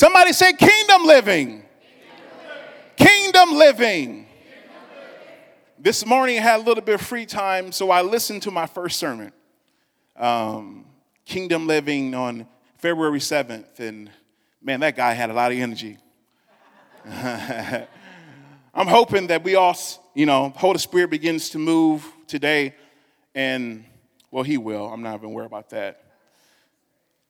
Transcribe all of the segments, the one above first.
Somebody say kingdom living. Kingdom living. This morning I had a little bit of free time, so I listened to my first sermon, um, Kingdom Living, on February 7th. And man, that guy had a lot of energy. I'm hoping that we all, you know, Holy Spirit begins to move today, and well, He will. I'm not even worried about that.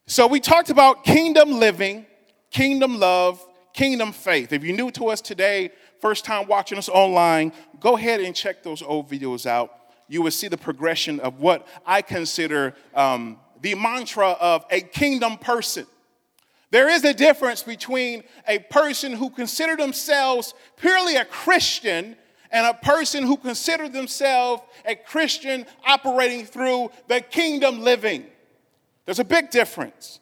So we talked about kingdom living, kingdom love, kingdom faith. If you're new to us today, first time watching us online, go ahead and check those old videos out. You will see the progression of what I consider um, the mantra of a kingdom person. There is a difference between a person who consider themselves purely a Christian and a person who consider themselves a Christian operating through the kingdom living. There's a big difference.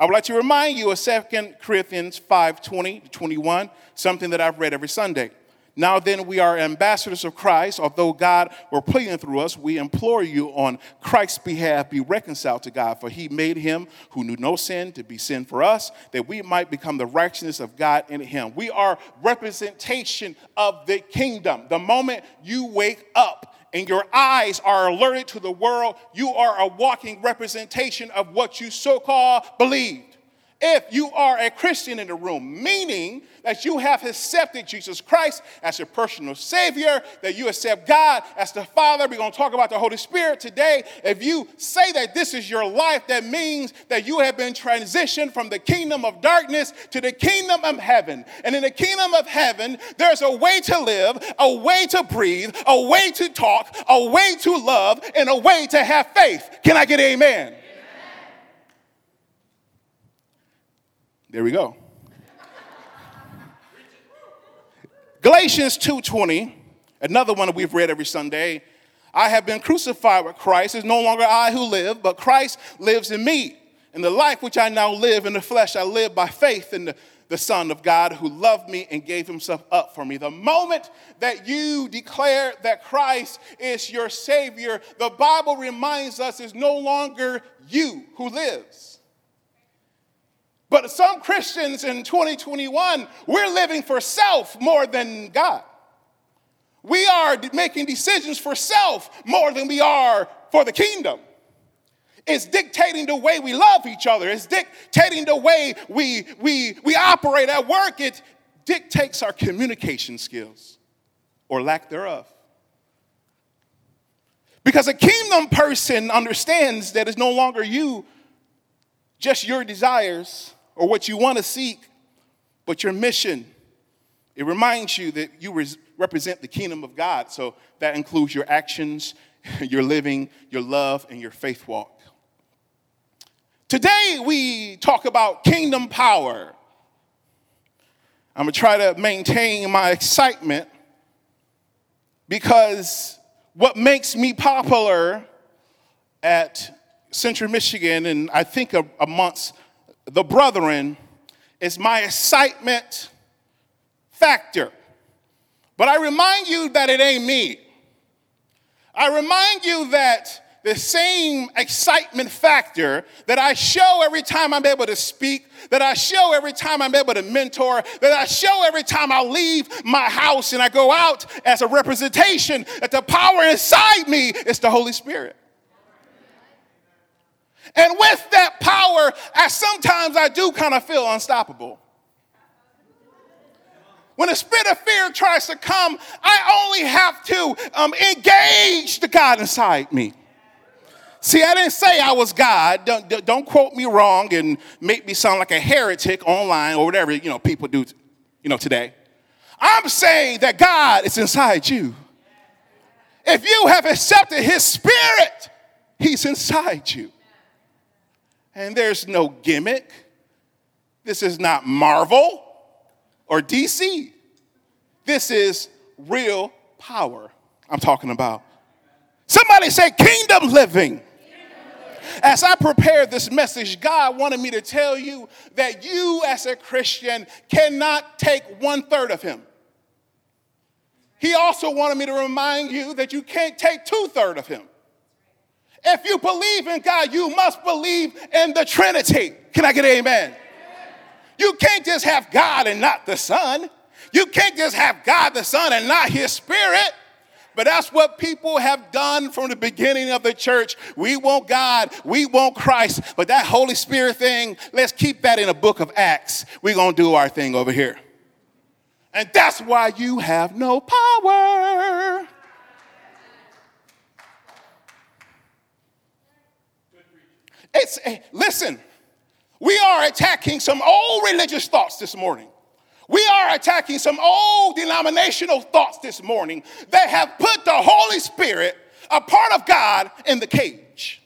I would like to remind you of 2 Corinthians 5 20 21, something that I've read every Sunday. Now then, we are ambassadors of Christ. Although God were pleading through us, we implore you on Christ's behalf, be reconciled to God. For he made him who knew no sin to be sin for us, that we might become the righteousness of God in him. We are representation of the kingdom. The moment you wake up, and your eyes are alerted to the world, you are a walking representation of what you so called believe if you are a Christian in the room, meaning that you have accepted Jesus Christ as your personal Savior, that you accept God as the Father. We're going to talk about the Holy Spirit today. If you say that this is your life, that means that you have been transitioned from the kingdom of darkness to the kingdom of heaven. And in the kingdom of heaven, there's a way to live, a way to breathe, a way to talk, a way to love, and a way to have faith. Can I get amen? There we go. Galatians 2:20, another one that we've read every Sunday. I have been crucified with Christ. It's no longer I who live, but Christ lives in me. In the life which I now live in the flesh, I live by faith in the, the Son of God who loved me and gave himself up for me. The moment that you declare that Christ is your Savior, the Bible reminds us it's no longer you who lives but some Christians in 2021, we're living for self more than God. We are making decisions for self more than we are for the kingdom. It's dictating the way we love each other. It's dictating the way we, we, we operate at work. It dictates our communication skills or lack thereof. Because a kingdom person understands that it's no longer you, just your desires, or what you want to seek, but your mission. It reminds you that you res- represent the kingdom of God. So that includes your actions, your living, your love, and your faith walk. Today we talk about kingdom power. I'm gonna try to maintain my excitement because what makes me popular at Central Michigan and I think a, amongst the brethren is my excitement factor. But I remind you that it ain't me. I remind you that the same excitement factor that I show every time I'm able to speak, that I show every time I'm able to mentor, that I show every time I leave my house and I go out as a representation, that the power inside me is the Holy Spirit. And with that power, I sometimes I do kind of feel unstoppable. When a spirit of fear tries to come, I only have to um, engage the God inside me. See, I didn't say I was God. Don't, don't quote me wrong and make me sound like a heretic online or whatever you know people do, you know today. I'm saying that God is inside you. If you have accepted His Spirit, He's inside you. And there's no gimmick. This is not Marvel or DC. This is real power I'm talking about. Somebody say kingdom living. As I prepared this message, God wanted me to tell you that you, as a Christian, cannot take one third of Him. He also wanted me to remind you that you can't take two thirds of Him. If you believe in God, you must believe in the Trinity. Can I get an amen? You can't just have God and not the Son. You can't just have God the Son and not His Spirit. But that's what people have done from the beginning of the church. We want God, we want Christ, but that Holy Spirit thing, let's keep that in a book of Acts. We're going to do our thing over here. And that's why you have no power. It's a, listen, we are attacking some old religious thoughts this morning. We are attacking some old denominational thoughts this morning that have put the Holy Spirit, a part of God, in the cage.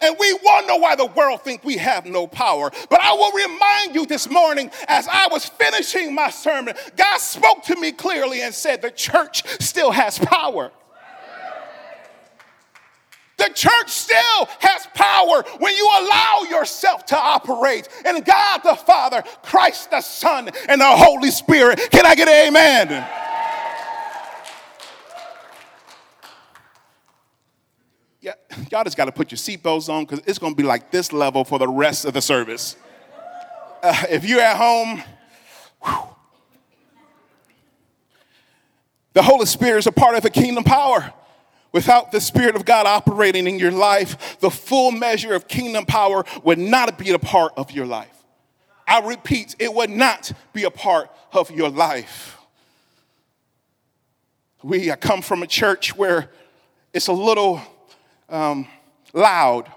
And we wonder why the world think we have no power. But I will remind you this morning, as I was finishing my sermon, God spoke to me clearly and said, The church still has power. The church still has power when you allow yourself to operate in God the Father, Christ the Son, and the Holy Spirit. Can I get an amen? Yeah, y'all just got to put your seatbelts on because it's going to be like this level for the rest of the service. Uh, if you're at home, whew, the Holy Spirit is a part of a kingdom power. Without the Spirit of God operating in your life, the full measure of kingdom power would not be a part of your life. I repeat, it would not be a part of your life. We I come from a church where it's a little um, loud.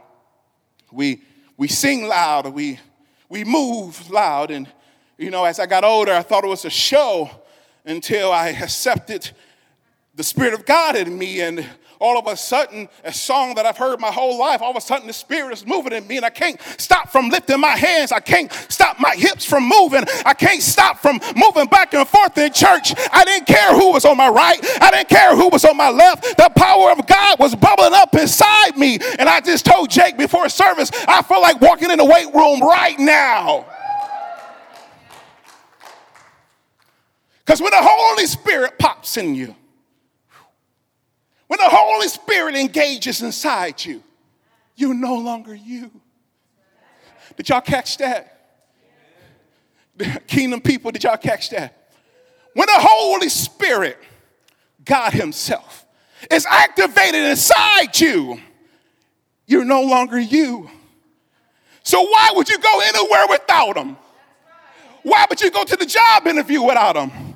We, we sing loud, we, we move loud. And, you know, as I got older, I thought it was a show until I accepted the Spirit of God in me and all of a sudden, a song that I've heard my whole life, all of a sudden the Spirit is moving in me, and I can't stop from lifting my hands. I can't stop my hips from moving. I can't stop from moving back and forth in church. I didn't care who was on my right, I didn't care who was on my left. The power of God was bubbling up inside me. And I just told Jake before service, I feel like walking in the weight room right now. Because when the Holy Spirit pops in you, when the Holy Spirit engages inside you, you're no longer you. Did y'all catch that? Kingdom people, did y'all catch that? When the Holy Spirit, God Himself, is activated inside you, you're no longer you. So why would you go anywhere without Him? Why would you go to the job interview without Him?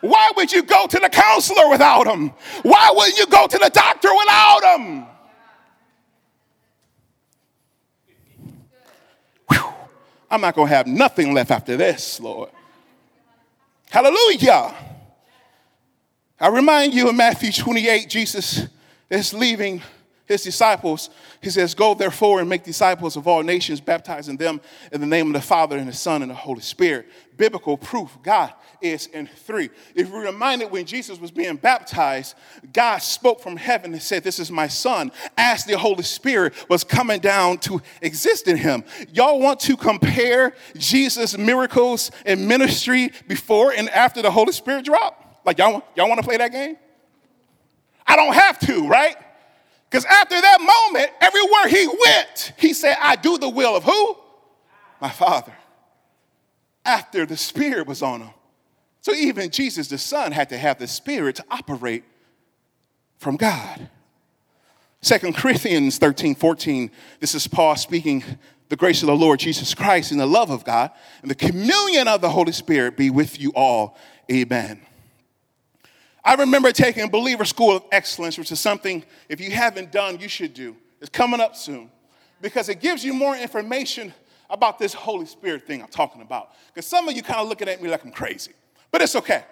Why would you go to the counselor without him? Why wouldn't you go to the doctor without him? Whew. I'm not going to have nothing left after this, Lord. Hallelujah. I remind you in Matthew 28, Jesus is leaving his disciples. He says, Go therefore and make disciples of all nations, baptizing them in the name of the Father and the Son and the Holy Spirit. Biblical proof God is in three. If we're reminded when Jesus was being baptized, God spoke from heaven and said, This is my son, as the Holy Spirit was coming down to exist in him. Y'all want to compare Jesus' miracles and ministry before and after the Holy Spirit dropped? Like, y'all, y'all want to play that game? I don't have to, right? Because after that moment, everywhere he went, he said, I do the will of who? My Father. After the Spirit was on him. So even Jesus, the Son, had to have the Spirit to operate from God. Second Corinthians 13, 14, this is Paul speaking, the grace of the Lord Jesus Christ and the love of God and the communion of the Holy Spirit be with you all. Amen. I remember taking Believer School of Excellence, which is something, if you haven't done, you should do. It's coming up soon because it gives you more information about this Holy Spirit thing I'm talking about. Because some of you kind of looking at me like I'm crazy, but it's okay.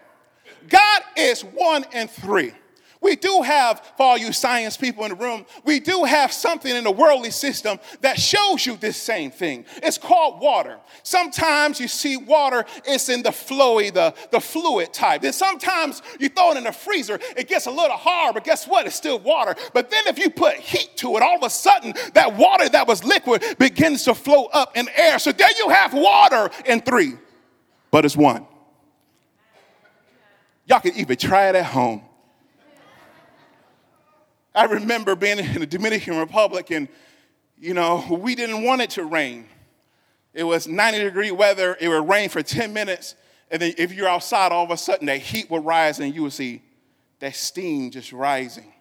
God is one and three. We do have, for all you science people in the room, we do have something in the worldly system that shows you this same thing. It's called water. Sometimes you see water, it's in the flowy, the, the fluid type. Then sometimes you throw it in the freezer, it gets a little hard, but guess what? It's still water. But then if you put heat to it, all of a sudden that water that was liquid begins to flow up in air. So there you have water in three, but it's one. Y'all can even try it at home. I remember being in the Dominican Republic and, you know, we didn't want it to rain. it was 90 degree weather, it would rain for 10 minutes, and then if you're outside, all of a sudden that heat would rise and you would see that steam just rising.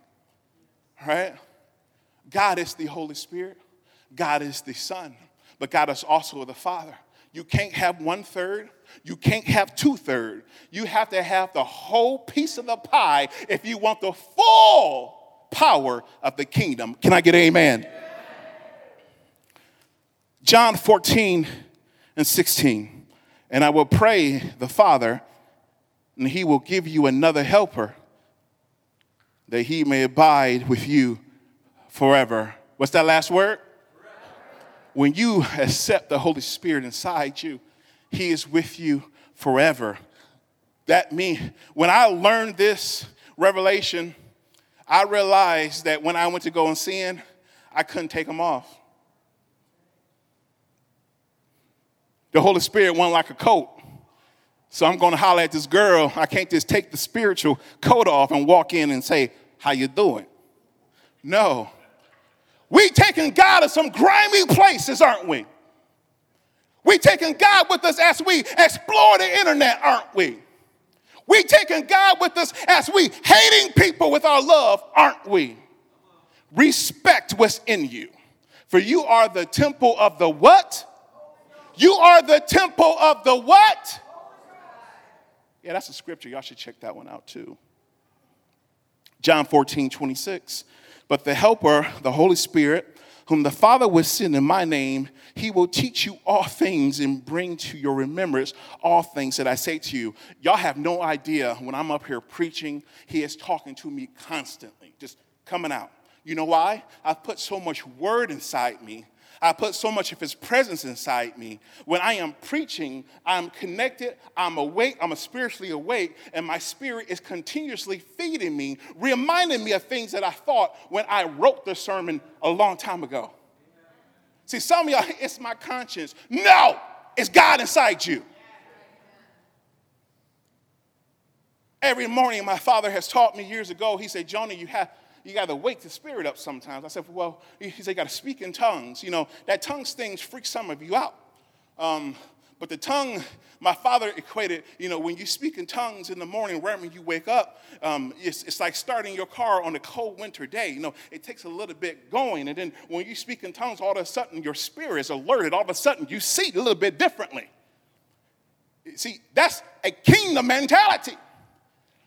Right? God is the Holy Spirit, God is the Son, but God is also the Father. You can't have one third. You can't have two third. You have to have the whole piece of the pie if you want the full power of the kingdom. Can I get amen? John 14 and 16. And I will pray the Father, and he will give you another helper that he may abide with you forever. What's that last word? When you accept the Holy Spirit inside you, he is with you forever. That means when I learned this revelation, I realized that when I went to go and sin, I couldn't take them off. The Holy Spirit wasn't like a coat. So I'm going to holler at this girl. I can't just take the spiritual coat off and walk in and say, "How you doing?" No. We taking God to some grimy places, aren't we? We taking God with us as we explore the internet, aren't we? We taking God with us as we hating people with our love, aren't we? Respect what's in you. For you are the temple of the what? You are the temple of the what? Yeah, that's a scripture. Y'all should check that one out too. John 14, 26. But the Helper, the Holy Spirit, whom the Father will send in my name, he will teach you all things and bring to your remembrance all things that I say to you. Y'all have no idea when I'm up here preaching, he is talking to me constantly, just coming out. You know why? I've put so much word inside me I put so much of his presence inside me. When I am preaching, I'm connected, I'm awake, I'm spiritually awake, and my spirit is continuously feeding me, reminding me of things that I thought when I wrote the sermon a long time ago. See, some of y'all, it's my conscience. No, it's God inside you. Every morning, my father has taught me years ago, he said, Jonah, you have you got to wake the spirit up sometimes. I said, well, he said, you got to speak in tongues. You know, that tongues thing freaks some of you out. Um, but the tongue, my father equated, you know, when you speak in tongues in the morning, right when you wake up, um, it's, it's like starting your car on a cold winter day. You know, it takes a little bit going. And then when you speak in tongues, all of a sudden your spirit is alerted. All of a sudden you see a little bit differently. See, that's a kingdom mentality.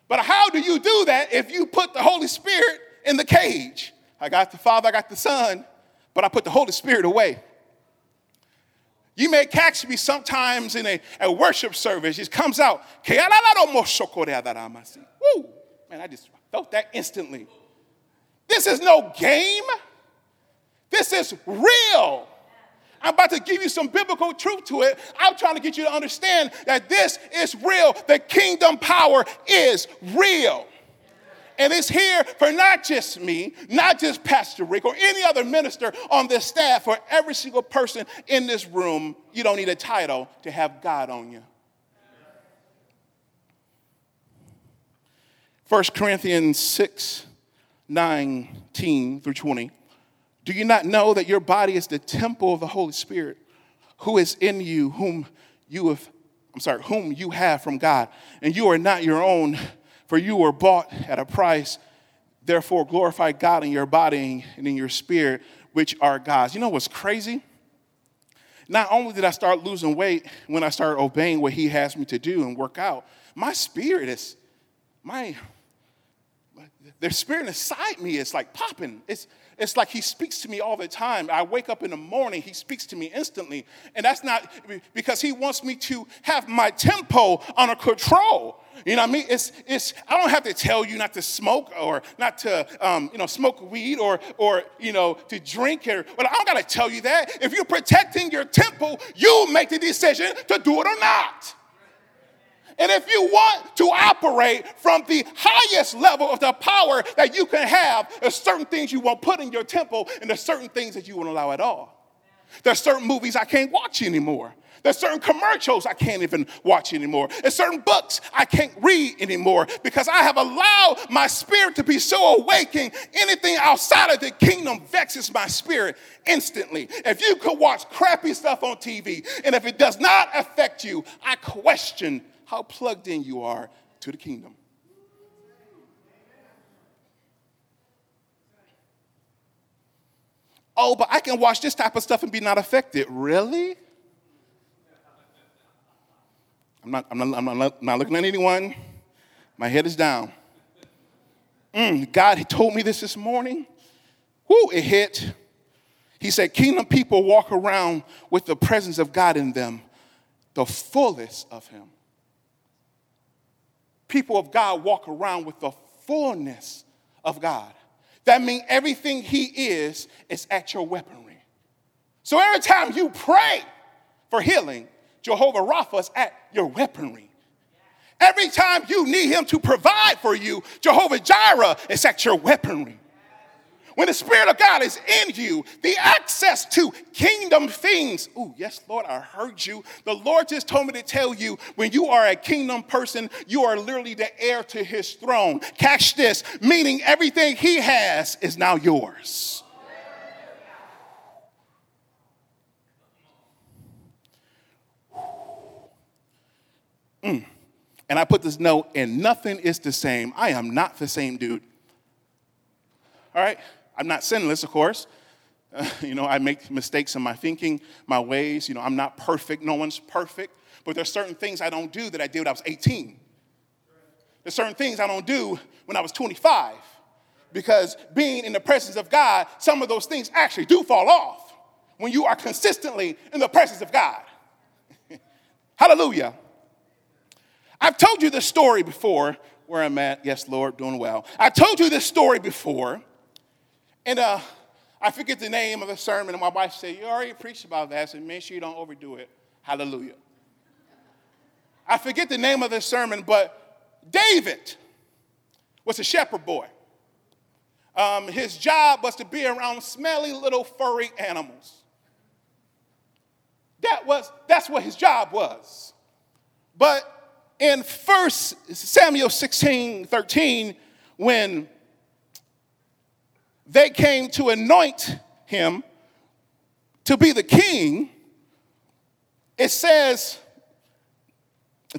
But how do you do that if you put the Holy Spirit in the cage. I got the Father, I got the Son, but I put the Holy Spirit away. You may catch me sometimes in a, a worship service. It comes out. Woo! Man, I just felt that instantly. This is no game. This is real. I'm about to give you some biblical truth to it. I'm trying to get you to understand that this is real. The kingdom power is real. And it's here for not just me, not just Pastor Rick or any other minister on this staff, for every single person in this room. You don't need a title to have God on you. 1 Corinthians 6 19 through 20. Do you not know that your body is the temple of the Holy Spirit who is in you, whom you have, I'm sorry, whom you have from God, and you are not your own? For you were bought at a price. Therefore, glorify God in your body and in your spirit, which are God's. You know what's crazy? Not only did I start losing weight when I started obeying what He has me to do and work out, my spirit is, my, the spirit inside me is like popping. It's, it's like he speaks to me all the time. I wake up in the morning, he speaks to me instantly. And that's not because he wants me to have my tempo under control. You know what I mean? It's, it's, I don't have to tell you not to smoke or not to, um, you know, smoke weed or, or, you know, to drink. Or, but I don't got to tell you that. If you're protecting your temple, you make the decision to do it or not. And if you want to operate from the highest level of the power that you can have, there's certain things you won't put in your temple, and there's certain things that you won't allow at all. There's certain movies I can't watch anymore. There's certain commercials I can't even watch anymore. There's certain books I can't read anymore because I have allowed my spirit to be so awakened. Anything outside of the kingdom vexes my spirit instantly. If you could watch crappy stuff on TV and if it does not affect you, I question how plugged in you are to the kingdom. Oh, but I can watch this type of stuff and be not affected. Really? I'm not, I'm not, I'm not, not looking at anyone. My head is down. Mm, God told me this this morning. Whoo, it hit. He said, Kingdom people walk around with the presence of God in them, the fullness of Him. People of God walk around with the fullness of God. That means everything He is is at your weaponry. So every time you pray for healing, Jehovah Rapha is at your weaponry. Every time you need him to provide for you, Jehovah Jireh is at your weaponry. When the Spirit of God is in you, the access to kingdom things. Oh, yes, Lord, I heard you. The Lord just told me to tell you when you are a kingdom person, you are literally the heir to his throne. Catch this, meaning everything he has is now yours. Mm. And I put this note, and nothing is the same. I am not the same dude. All right? I'm not sinless, of course. You know, I make mistakes in my thinking, my ways. You know, I'm not perfect. No one's perfect. But there's certain things I don't do that I did when I was 18. There's certain things I don't do when I was 25. Because being in the presence of God, some of those things actually do fall off when you are consistently in the presence of God. Hallelujah. I've told you this story before where I'm at. Yes, Lord, doing well. I told you this story before, and uh, I forget the name of the sermon, and my wife said, You already preached about that, so make sure you don't overdo it. Hallelujah. I forget the name of the sermon, but David was a shepherd boy. Um, his job was to be around smelly little furry animals. That was, that's what his job was. But in 1 Samuel 16 13, when they came to anoint him to be the king, it says,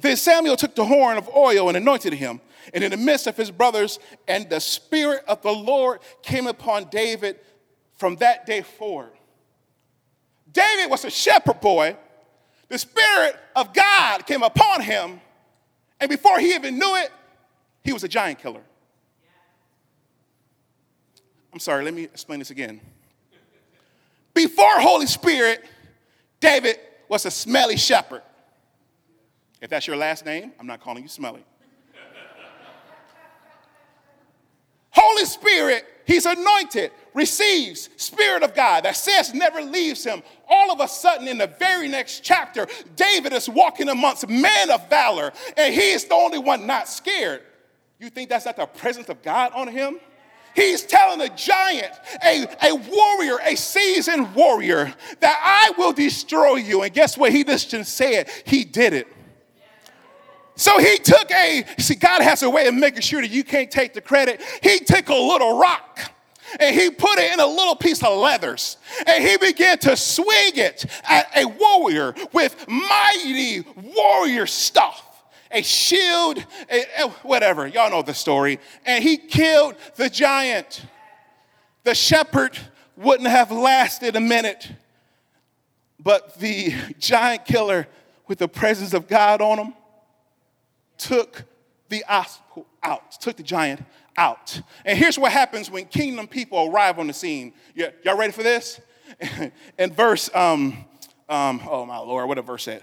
Then Samuel took the horn of oil and anointed him. And in the midst of his brothers, and the Spirit of the Lord came upon David from that day forward. David was a shepherd boy. The Spirit of God came upon him and before he even knew it, he was a giant killer. I'm sorry, let me explain this again. Before Holy Spirit, David was a smelly shepherd. If that's your last name, I'm not calling you smelly. Holy Spirit, he's anointed, receives Spirit of God that says never leaves him. All of a sudden, in the very next chapter, David is walking amongst men of valor, and he's the only one not scared. You think that's not the presence of God on him? He's telling a giant, a, a warrior, a seasoned warrior, that I will destroy you. And guess what? He just said, he did it. So he took a, see, God has a way of making sure that you can't take the credit. He took a little rock and he put it in a little piece of leathers and he began to swing it at a warrior with mighty warrior stuff a shield, a, a, whatever. Y'all know the story. And he killed the giant. The shepherd wouldn't have lasted a minute, but the giant killer, with the presence of God on him, took the obstacle out, took the giant out. And here's what happens when kingdom people arrive on the scene. Y'all ready for this? In verse, um, um, oh my Lord, what a verse said.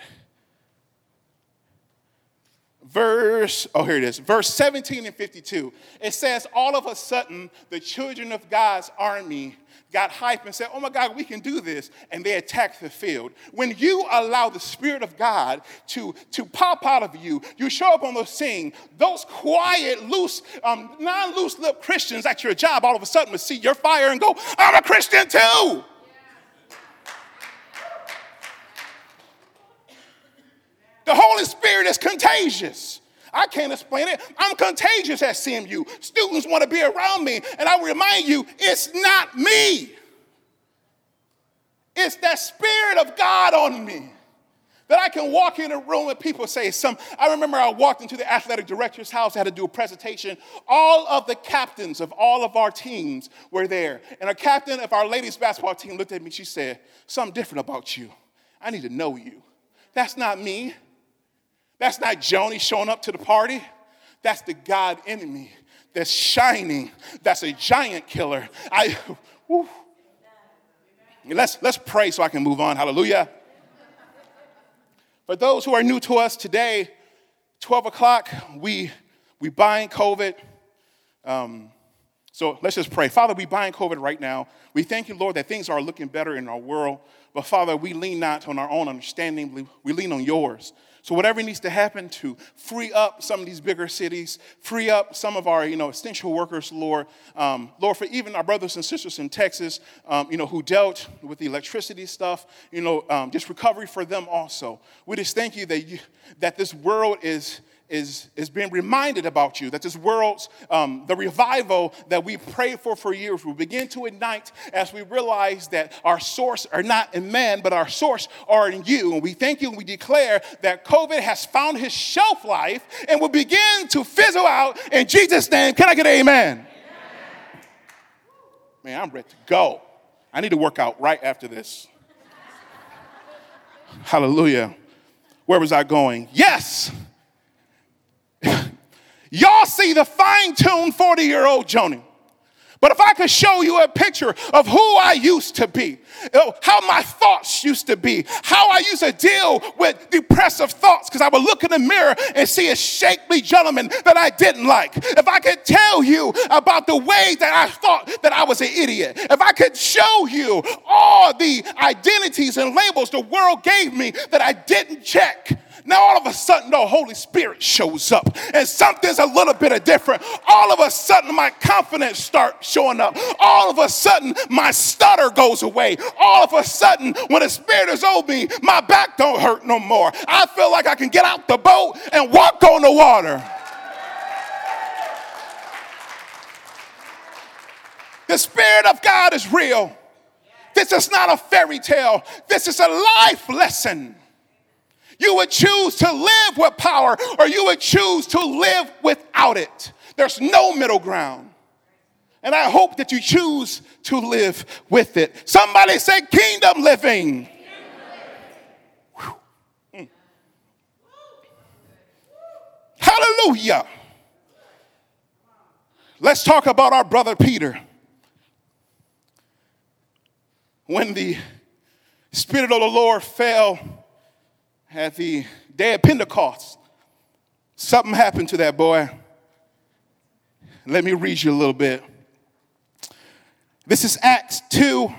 Verse, oh, here it is, verse 17 and 52. It says, All of a sudden, the children of God's army got hype and said, Oh my God, we can do this. And they attacked the field. When you allow the Spirit of God to, to pop out of you, you show up on the scene, those quiet, loose, um, non loose lip Christians at your job all of a sudden will see your fire and go, I'm a Christian too. The Holy Spirit is contagious. I can't explain it. I'm contagious at CMU. Students want to be around me, and I remind you, it's not me. It's that Spirit of God on me that I can walk in a room and people say some. I remember I walked into the athletic director's house, I had to do a presentation. All of the captains of all of our teams were there. And a captain of our ladies basketball team looked at me, she said, Something different about you. I need to know you. That's not me. That's not Joni showing up to the party. That's the God enemy that's shining. That's a giant killer. I. Let's, let's pray so I can move on. Hallelujah. For those who are new to us today, 12 o'clock, we, we bind COVID. Um, so let's just pray. Father, we bind COVID right now. We thank you, Lord, that things are looking better in our world. But Father, we lean not on our own understanding, we lean on yours. So whatever needs to happen to free up some of these bigger cities, free up some of our, you know, essential workers, Lord, um, Lord, for even our brothers and sisters in Texas, um, you know, who dealt with the electricity stuff, you know, um, just recovery for them also. We just thank you that you, that this world is is, is being reminded about you, that this world's, um, the revival that we prayed for for years will begin to ignite as we realize that our source are not in man, but our source are in you. And we thank you and we declare that COVID has found his shelf life and will begin to fizzle out in Jesus' name. Can I get an amen? amen. Man, I'm ready to go. I need to work out right after this. Hallelujah. Where was I going? Yes. Y'all see the fine tuned 40 year old Joni. But if I could show you a picture of who I used to be, uh, how my thoughts used to be, how I used to deal with depressive thoughts, because I would look in the mirror and see a shapely gentleman that I didn't like. If I could tell you about the way that I thought that I was an idiot, if I could show you all the identities and labels the world gave me that I didn't check now, all of a sudden, the Holy Spirit shows up, and something's a little bit different. All of a sudden, my confidence starts showing up. All of a sudden, my stutter goes away. All of a sudden, when the Spirit is over me, my back don't hurt no more. I feel like I can get out the boat and walk on the water. The Spirit of God is real. This is not a fairy tale. This is a life lesson. You would choose to live with power or you would choose to live without it. There's no middle ground. And I hope that you choose to live with it. Somebody say kingdom living. Mm. Hallelujah. Let's talk about our brother Peter. When the Spirit of the Lord fell at the day of Pentecost, something happened to that boy. Let me read you a little bit. This is Acts 2.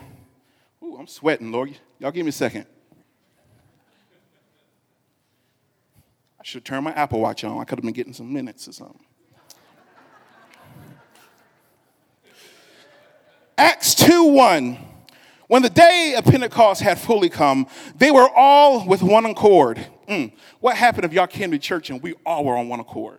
Ooh, I'm sweating, Lord. Y'all give me a second. I should turn my Apple Watch on. I could have been getting some minutes or something. Acts 2 1. When the day of Pentecost had fully come, they were all with one accord. Mm. What happened if y'all came to church and we all were on one accord?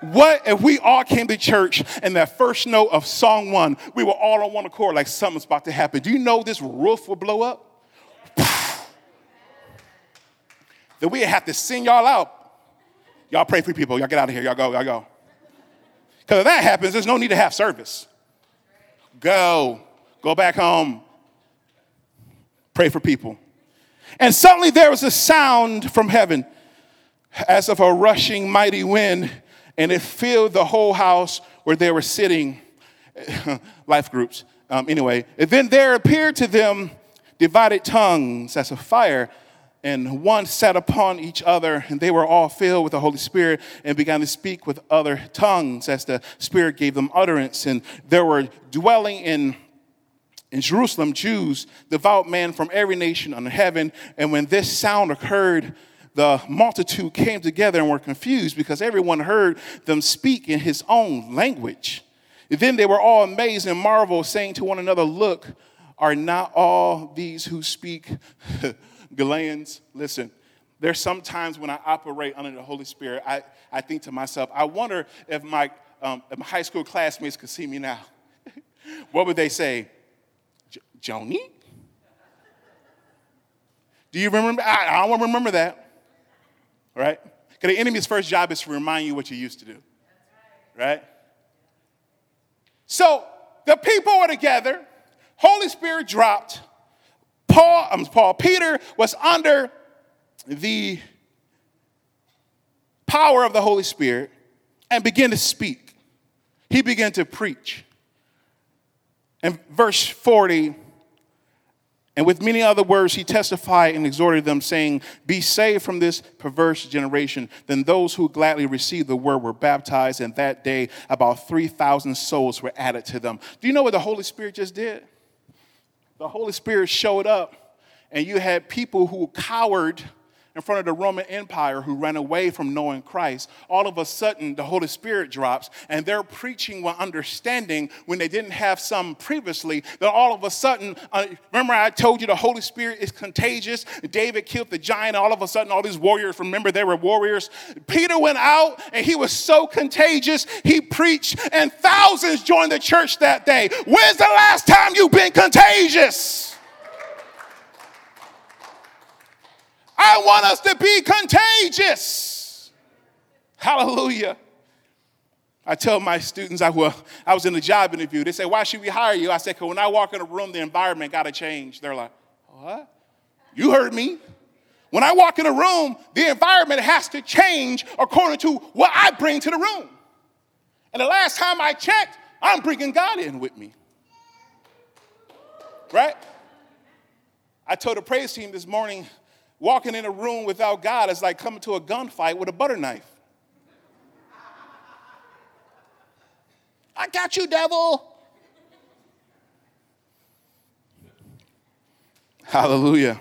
What if we all came to church and that first note of song one, we were all on one accord like something's about to happen? Do you know this roof will blow up? then we have to sing y'all out. Y'all pray for people. Y'all get out of here. Y'all go. Y'all go. Because if that happens, there's no need to have service. Go. Go back home. Pray for people. And suddenly there was a sound from heaven as of a rushing mighty wind, and it filled the whole house where they were sitting. Life groups. Um, anyway, and then there appeared to them divided tongues as a fire, and one sat upon each other, and they were all filled with the Holy Spirit and began to speak with other tongues as the Spirit gave them utterance. And there were dwelling in in Jerusalem, Jews, devout men from every nation under heaven. And when this sound occurred, the multitude came together and were confused because everyone heard them speak in his own language. then they were all amazed and marveled, saying to one another, Look, are not all these who speak Galileans? Listen, There's sometimes when I operate under the Holy Spirit, I, I think to myself, I wonder if my, um, if my high school classmates could see me now. what would they say? Joni? Do you remember? I, I don't remember that. Right? Because the enemy's first job is to remind you what you used to do. Right? So the people were together. Holy Spirit dropped. Paul, um, Paul, Peter was under the power of the Holy Spirit and began to speak. He began to preach. In verse 40, and with many other words, he testified and exhorted them, saying, Be saved from this perverse generation. Then those who gladly received the word were baptized, and that day about 3,000 souls were added to them. Do you know what the Holy Spirit just did? The Holy Spirit showed up, and you had people who cowered in front of the Roman Empire who ran away from knowing Christ, all of a sudden the Holy Spirit drops and they're preaching with understanding when they didn't have some previously. Then all of a sudden, uh, remember I told you the Holy Spirit is contagious. David killed the giant. All of a sudden, all these warriors, remember they were warriors. Peter went out and he was so contagious, he preached and thousands joined the church that day. When's the last time you've been contagious? I want us to be contagious. Hallelujah. I tell my students, I, well, I was in a job interview. They say, Why should we hire you? I said, Because when I walk in a room, the environment got to change. They're like, What? You heard me. When I walk in a room, the environment has to change according to what I bring to the room. And the last time I checked, I'm bringing God in with me. Right? I told the praise team this morning, Walking in a room without God is like coming to a gunfight with a butter knife. I got you, devil. Hallelujah.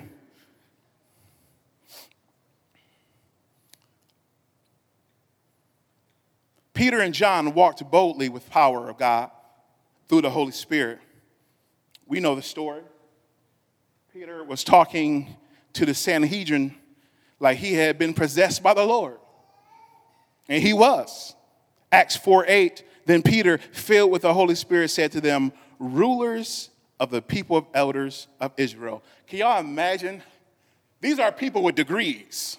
Peter and John walked boldly with power of God through the Holy Spirit. We know the story. Peter was talking to the Sanhedrin like he had been possessed by the Lord. And he was. Acts 4 8. Then Peter, filled with the Holy Spirit, said to them, Rulers of the people of elders of Israel. Can y'all imagine? These are people with degrees,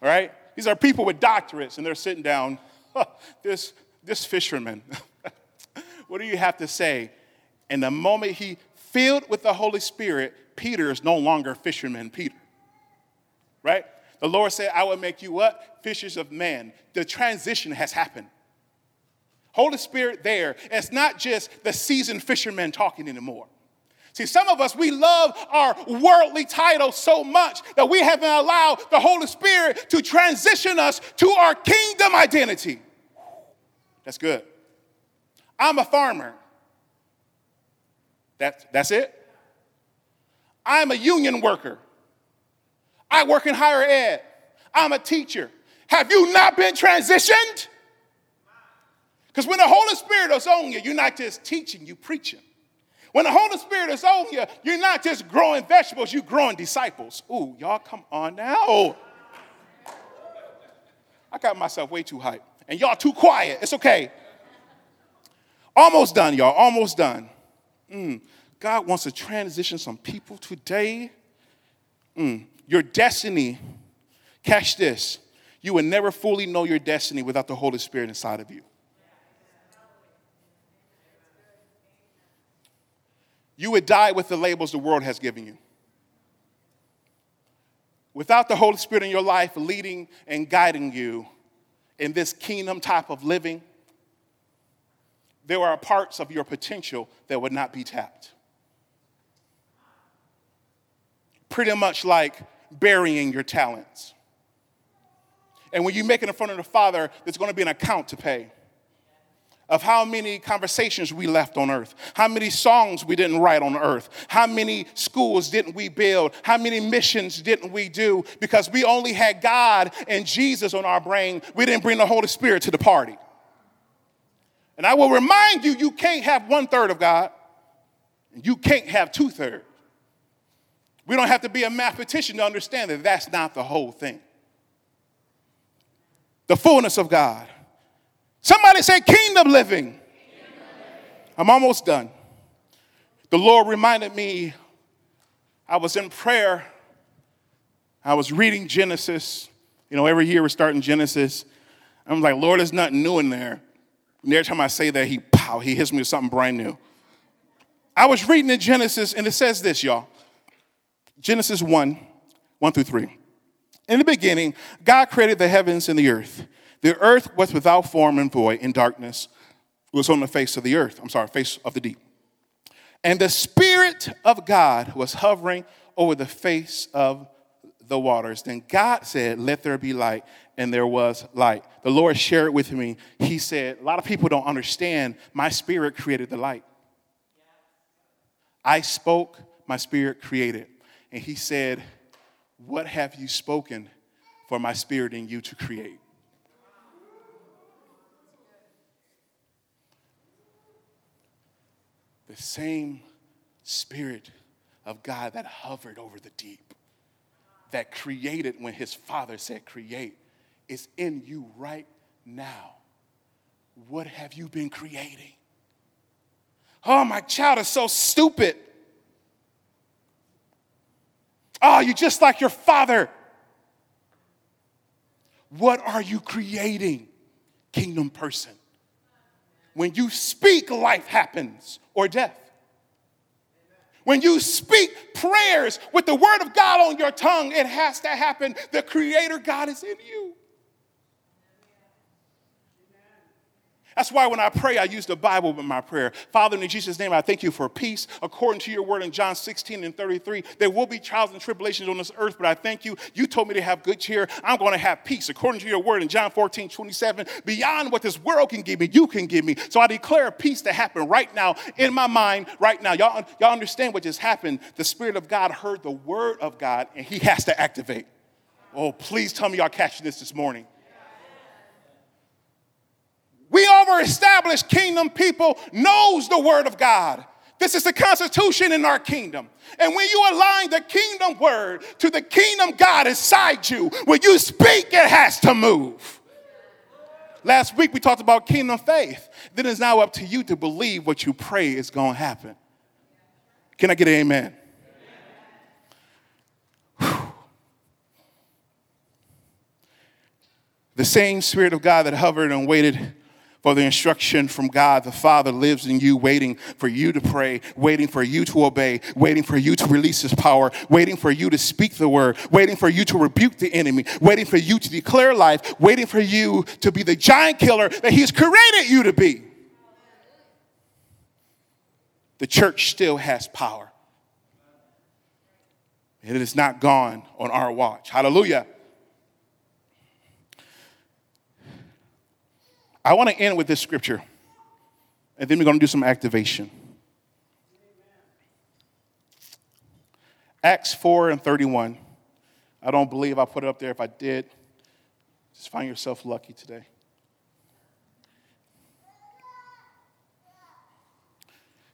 all right? These are people with doctorates, and they're sitting down. this, this fisherman, what do you have to say? And the moment he filled with the Holy Spirit, Peter is no longer fisherman Peter. Right? The Lord said, I will make you what? Fishers of men. The transition has happened. Holy Spirit there, it's not just the seasoned fishermen talking anymore. See, some of us, we love our worldly title so much that we haven't allowed the Holy Spirit to transition us to our kingdom identity. That's good. I'm a farmer. That, that's it? I'm a union worker. I work in higher ed. I'm a teacher. Have you not been transitioned? Because when the Holy Spirit is on you, you're not just teaching, you're preaching. When the Holy Spirit is on you, you're not just growing vegetables, you're growing disciples. Ooh, y'all come on now. I got myself way too hyped. And y'all too quiet. It's okay. Almost done, y'all. Almost done. Mm. God wants to transition some people today. Mm, your destiny, catch this, you will never fully know your destiny without the Holy Spirit inside of you. You would die with the labels the world has given you. Without the Holy Spirit in your life leading and guiding you in this kingdom type of living, there are parts of your potential that would not be tapped. Pretty much like burying your talents. And when you make it in front of the Father, there's going to be an account to pay of how many conversations we left on earth, how many songs we didn't write on earth, how many schools didn't we build, how many missions didn't we do because we only had God and Jesus on our brain. We didn't bring the Holy Spirit to the party. And I will remind you, you can't have one third of God, and you can't have two thirds. We don't have to be a mathematician to understand that that's not the whole thing. The fullness of God. Somebody say kingdom living. I'm almost done. The Lord reminded me, I was in prayer, I was reading Genesis. You know, every year we're starting Genesis. I'm like, Lord, there's nothing new in there. And every time I say that, he pow, he hits me with something brand new. I was reading in Genesis, and it says this, y'all. Genesis 1, 1 through 3. In the beginning, God created the heavens and the earth. The earth was without form and void, in darkness was on the face of the earth. I'm sorry, face of the deep. And the Spirit of God was hovering over the face of the waters. Then God said, Let there be light, and there was light. The Lord shared with me, He said, A lot of people don't understand, my spirit created the light. I spoke, my spirit created. And He said, What have you spoken for my spirit in you to create? The same spirit of God that hovered over the deep that created when his father said create is in you right now. What have you been creating? Oh, my child is so stupid. Oh, you're just like your father. What are you creating, kingdom person? When you speak, life happens or death. When you speak prayers with the word of God on your tongue, it has to happen. The creator God is in you. That's why when I pray, I use the Bible in my prayer. Father, in Jesus' name, I thank you for peace. According to your word in John 16 and 33, there will be trials and tribulations on this earth, but I thank you. You told me to have good cheer. I'm going to have peace. According to your word in John 14, 27, beyond what this world can give me, you can give me. So I declare peace to happen right now in my mind, right now. Y'all, y'all understand what just happened? The Spirit of God heard the word of God, and he has to activate. Oh, please tell me y'all catching this this morning. We over established kingdom people knows the word of God. This is the constitution in our kingdom. And when you align the kingdom word to the kingdom God inside you, when you speak, it has to move. Last week we talked about kingdom faith. Then it's now up to you to believe what you pray is going to happen. Can I get an amen? The same Spirit of God that hovered and waited for the instruction from God the Father lives in you, waiting for you to pray, waiting for you to obey, waiting for you to release His power, waiting for you to speak the word, waiting for you to rebuke the enemy, waiting for you to declare life, waiting for you to be the giant killer that He's created you to be. The church still has power. And it is not gone on our watch. Hallelujah. I want to end with this scripture, and then we're going to do some activation. Acts 4 and 31. I don't believe I put it up there. If I did, just find yourself lucky today.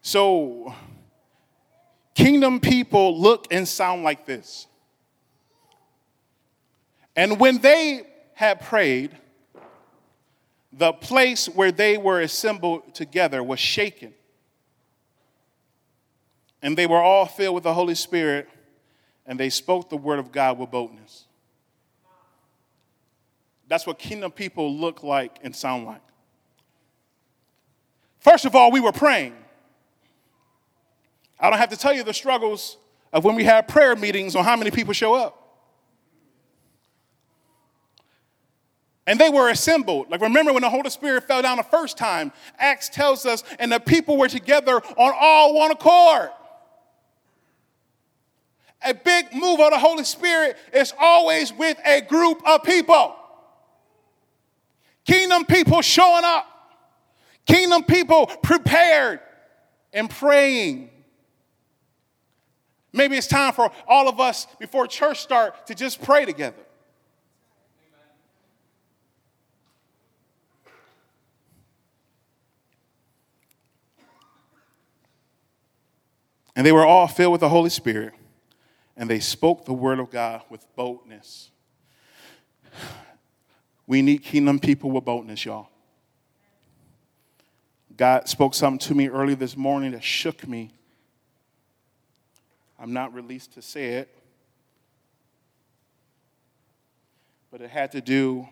So, kingdom people look and sound like this. And when they had prayed, the place where they were assembled together was shaken. And they were all filled with the Holy Spirit, and they spoke the word of God with boldness. That's what kingdom people look like and sound like. First of all, we were praying. I don't have to tell you the struggles of when we have prayer meetings on how many people show up. And they were assembled. Like, remember when the Holy Spirit fell down the first time? Acts tells us, and the people were together on all one accord. A big move of the Holy Spirit is always with a group of people. Kingdom people showing up, kingdom people prepared and praying. Maybe it's time for all of us before church start to just pray together. And they were all filled with the Holy Spirit, and they spoke the word of God with boldness. We need kingdom people with boldness, y'all. God spoke something to me early this morning that shook me. I'm not released to say it, but it had to do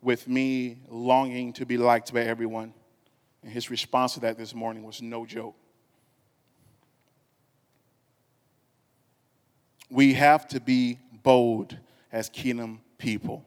with me longing to be liked by everyone. And his response to that this morning was no joke. We have to be bold as kingdom people.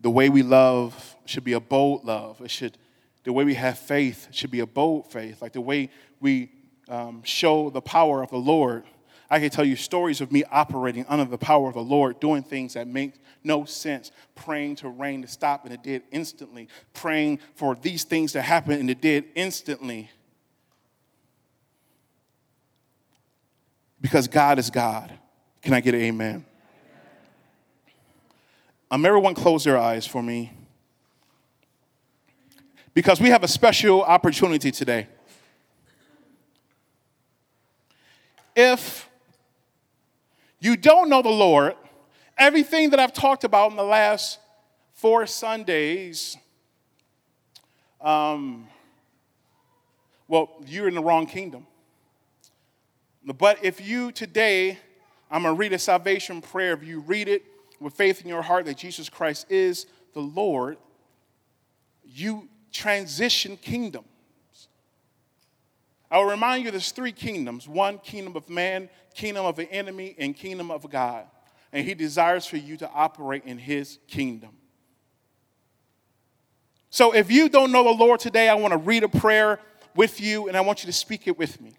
The way we love should be a bold love. It should, the way we have faith should be a bold faith. Like the way we um, show the power of the Lord. I can tell you stories of me operating under the power of the Lord, doing things that make no sense, praying to rain to stop, and it did instantly, praying for these things to happen, and it did instantly. Because God is God. Can I get an amen? Um, everyone close their eyes for me. Because we have a special opportunity today. If you don't know the Lord, everything that I've talked about in the last four Sundays, um, well, you're in the wrong kingdom. But if you today, I'm going to read a salvation prayer. If you read it with faith in your heart that Jesus Christ is the Lord, you transition kingdoms. I will remind you there's three kingdoms one kingdom of man, kingdom of the enemy, and kingdom of God. And he desires for you to operate in his kingdom. So if you don't know the Lord today, I want to read a prayer with you and I want you to speak it with me.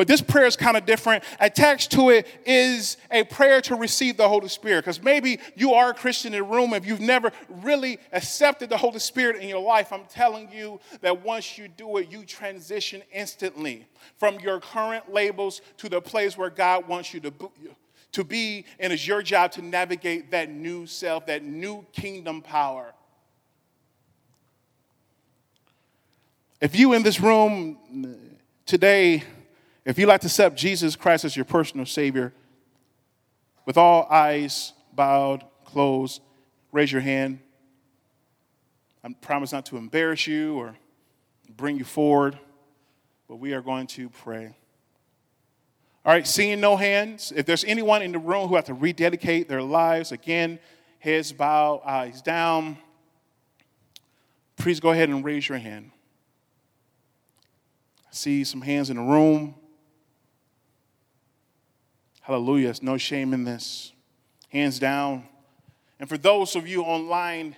But this prayer is kind of different. Attached to it is a prayer to receive the Holy Spirit. Because maybe you are a Christian in the room, if you've never really accepted the Holy Spirit in your life, I'm telling you that once you do it, you transition instantly from your current labels to the place where God wants you to, to be, and it's your job to navigate that new self, that new kingdom power. If you in this room today, if you'd like to accept Jesus Christ as your personal Savior, with all eyes bowed, closed, raise your hand. I promise not to embarrass you or bring you forward, but we are going to pray. All right, seeing no hands, if there's anyone in the room who have to rededicate their lives, again, heads bowed, eyes down, please go ahead and raise your hand. I see some hands in the room. Hallelujah. There's no shame in this. Hands down. And for those of you online,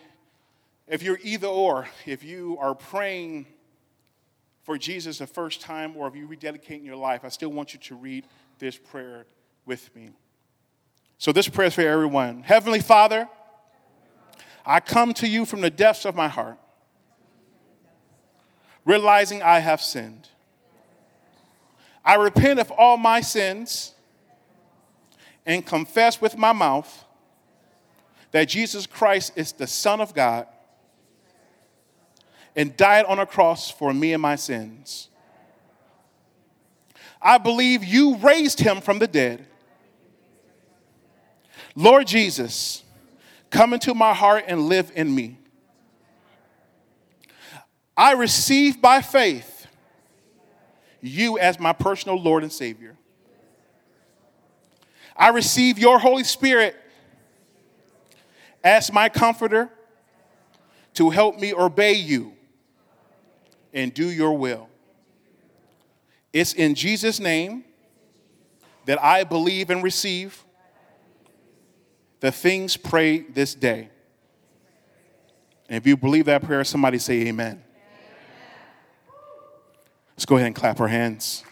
if you're either or, if you are praying for Jesus the first time or if you rededicate in your life, I still want you to read this prayer with me. So, this prayer is for everyone. Heavenly Father, I come to you from the depths of my heart, realizing I have sinned. I repent of all my sins and confess with my mouth that Jesus Christ is the Son of God and died on a cross for me and my sins. I believe you raised him from the dead. Lord Jesus, come into my heart and live in me. I receive by faith you as my personal Lord and Savior. I receive your Holy Spirit as my comforter to help me obey you and do your will. It's in Jesus' name that I believe and receive the things prayed this day. And if you believe that prayer, somebody say amen. amen. Let's go ahead and clap our hands.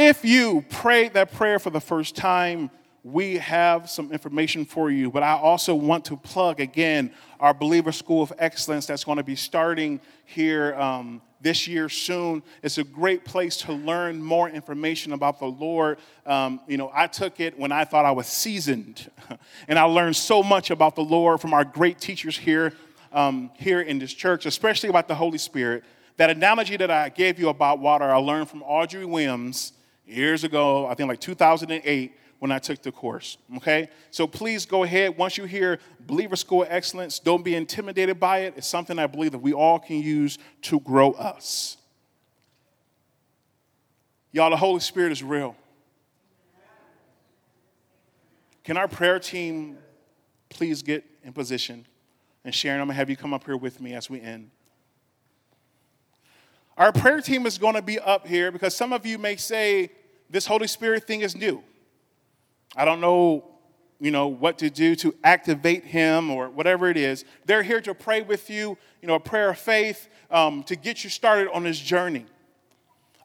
If you prayed that prayer for the first time, we have some information for you. But I also want to plug again our Believer School of Excellence that's going to be starting here um, this year soon. It's a great place to learn more information about the Lord. Um, you know, I took it when I thought I was seasoned, and I learned so much about the Lord from our great teachers here. um, here in this church, especially about the Holy Spirit. That analogy that I gave you about water, I learned from Audrey Williams years ago, I think like 2008, when I took the course. Okay? So please go ahead. Once you hear Believer School Excellence, don't be intimidated by it. It's something I believe that we all can use to grow us. Y'all, the Holy Spirit is real. Can our prayer team please get in position? And Sharon, I'm to have you come up here with me as we end. Our prayer team is to be up here because some of you may say, this Holy Spirit thing is new. I don't know, you know, what to do to activate him or whatever it is. They're here to pray with you, you know, a prayer of faith um, to get you started on this journey.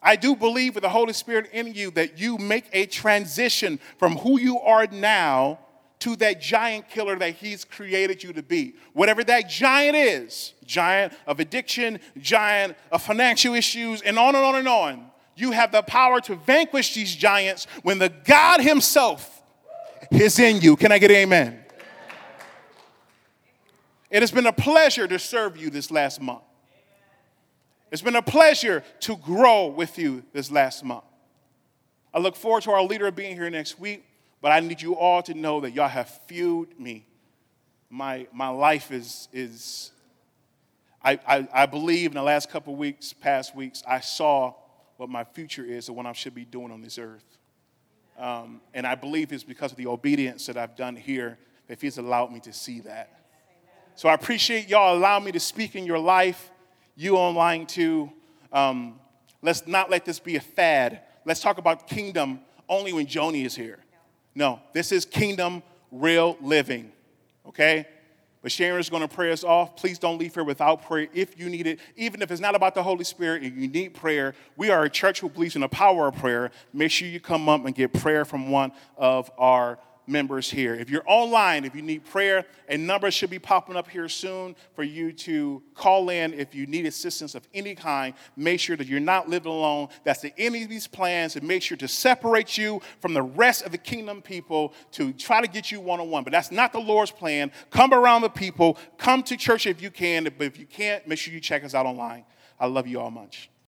I do believe with the Holy Spirit in you that you make a transition from who you are now to that giant killer that He's created you to be. Whatever that giant is giant of addiction, giant of financial issues, and on and on and on. You have the power to vanquish these giants when the God Himself is in you. Can I get amen? It has been a pleasure to serve you this last month. It's been a pleasure to grow with you this last month. I look forward to our leader being here next week, but I need you all to know that y'all have fueled me. My, my life is, is I, I, I believe in the last couple weeks, past weeks, I saw what my future is and what I should be doing on this earth. Um, and I believe it's because of the obedience that I've done here that He's allowed me to see that. So I appreciate y'all allowing me to speak in your life you online too. Um, let's not let this be a fad. Let's talk about kingdom only when Joni is here. No, this is kingdom real living, okay? But Sharon is going to pray us off. Please don't leave here without prayer if you need it. Even if it's not about the Holy Spirit and you need prayer, we are a church who believes in the power of prayer. Make sure you come up and get prayer from one of our members here. If you're online, if you need prayer, a number should be popping up here soon for you to call in if you need assistance of any kind. Make sure that you're not living alone. That's the enemy's plans and make sure to separate you from the rest of the kingdom people to try to get you one on one. But that's not the Lord's plan. Come around the people, come to church if you can, but if you can't, make sure you check us out online. I love you all much.